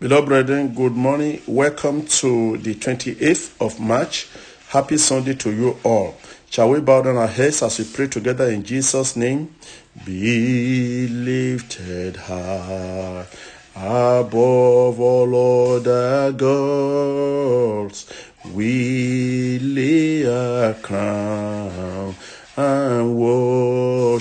Beloved brethren, good morning. Welcome to the 28th of March. Happy Sunday to you all. Shall we bow down our heads as we pray together in Jesus' name? Be lifted high above all other gods. We lay a crown and worship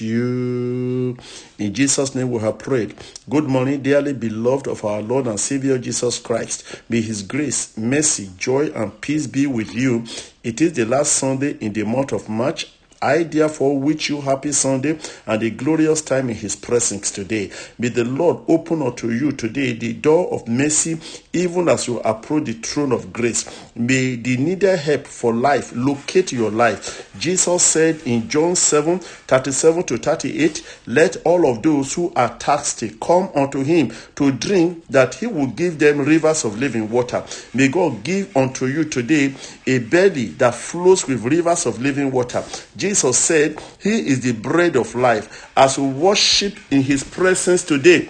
you. In Jesus' name we have prayed. Good morning, dearly beloved of our Lord and Savior Jesus Christ. May His grace, mercy, joy, and peace be with you. It is the last Sunday in the month of March I therefore wish you happy Sunday and a glorious time in his presence today. May the Lord open unto you today the door of mercy even as you approach the throne of grace. May the needed help for life locate your life. Jesus said in John 7 37 to 38, Let all of those who are thirsty come unto him to drink, that he will give them rivers of living water. May God give unto you today a belly that flows with rivers of living water. Jesus said, He is the bread of life. As we worship in His presence today,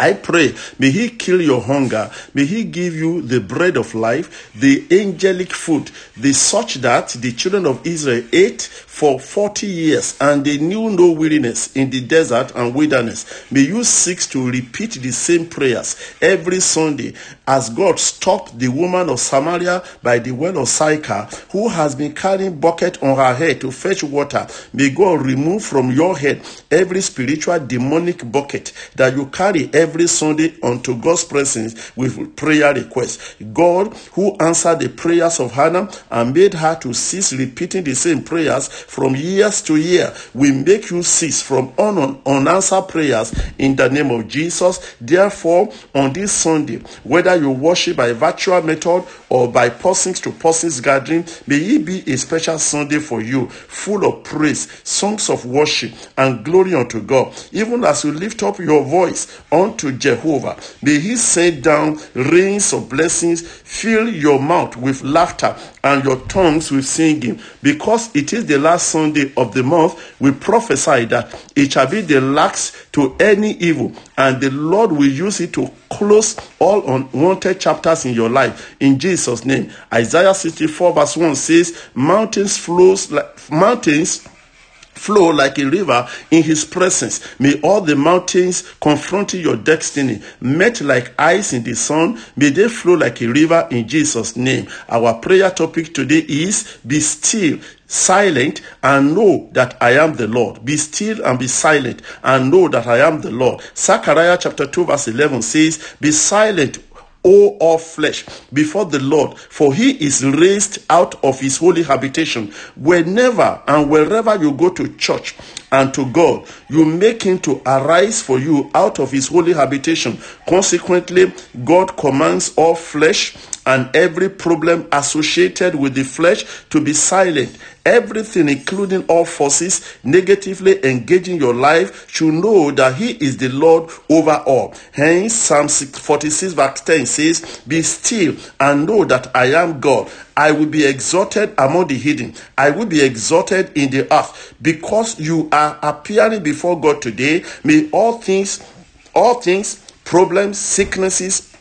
I pray, may He kill your hunger. May He give you the bread of life, the angelic food, the such that the children of Israel ate for 40 years and they knew no weariness in the desert and wilderness. May you seek to repeat the same prayers every Sunday as God stopped the woman of Samaria by the well of Sychar who has been carrying bucket on her head to fetch water. May God remove from your head every spiritual demonic bucket that you carry every Sunday unto God's presence with prayer requests. God, who answered the prayers of Hannah and made her to cease repeating the same prayers from years to year, will make you cease from un- unanswered prayers in the name of Jesus. Therefore, on this Sunday, whether you worship by virtual method or by persons to persons gathering, may it be a special Sunday for you, full of praise, songs of worship, and glory unto God. Even as you lift up your voice unto Jehovah, may He send down rains of blessings, fill your mouth with laughter and your tongues with singing. Because it is the last Sunday of the month, we prophesy that it shall be the last to any evil, and the Lord will use it to close all unwanted chapters in your life. In Jesus' name. Isaiah 64 verse 1 says, Mountains flows like mountains flow like a river in his presence. May all the mountains confronting your destiny melt like ice in the sun. May they flow like a river in Jesus' name. Our prayer topic today is be still silent and know that I am the Lord. Be still and be silent and know that I am the Lord. Zechariah chapter 2 verse 11 says, Be silent O all flesh, before the Lord, for he is raised out of his holy habitation. Whenever and wherever you go to church and to God, you make him to arise for you out of his holy habitation. Consequently, God commands all flesh and every problem associated with the flesh to be silent. Everything, including all forces negatively engaging your life, should know that He is the Lord over all. Hence, Psalm 46, verse 10 says, Be still and know that I am God. I will be exalted among the hidden. I will be exalted in the earth. Because you are appearing before God today, may all things, all things, problems, sicknesses,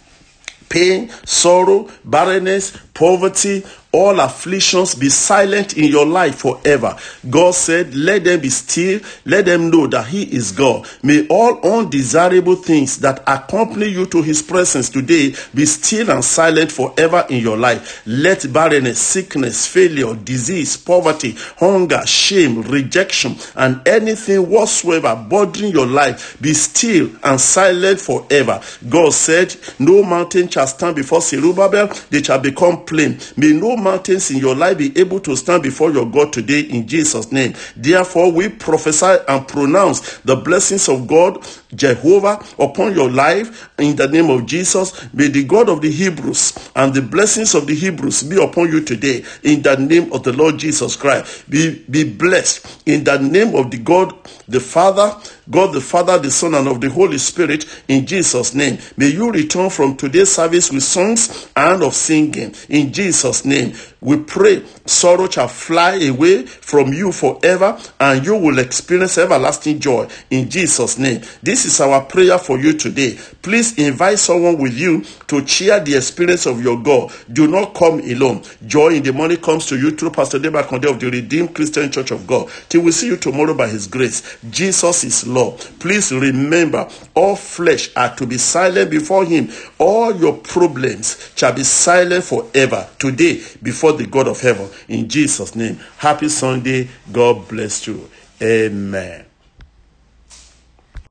pain, sorrow, barrenness, poverty, all afflictions be silent in your life forever. God said, Let them be still, let them know that He is God. May all undesirable things that accompany you to His presence today be still and silent forever in your life. Let barrenness, sickness, failure, disease, poverty, hunger, shame, rejection, and anything whatsoever bothering your life be still and silent forever. God said, No mountain shall stand before Zerubbabel, they shall become plain. May no mountains in your life be able to stand before your God today in Jesus' name. Therefore, we prophesy and pronounce the blessings of God, Jehovah, upon your life in the name of Jesus. May the God of the Hebrews and the blessings of the Hebrews be upon you today in the name of the Lord Jesus Christ. Be, be blessed in the name of the God, the Father, God the Father, the Son, and of the Holy Spirit in Jesus' name. May you return from today's service with songs and of singing in Jesus' name. We pray sorrow shall fly away from you forever and you will experience everlasting joy in Jesus' name. This This is our prayer for you today. Please invite someone with you to share the experience of your God. Do not come alone. Joy in the morning comes to you through Pastor Deba Conde of the Redeemed Christian Church of God. Till we see you tomorrow by His grace. Jesus is Lord. Please remember, all flesh are to be silent before Him. All your problems shall be silent forever today before the God of heaven. In Jesus' name. Happy Sunday. God bless you. Amen.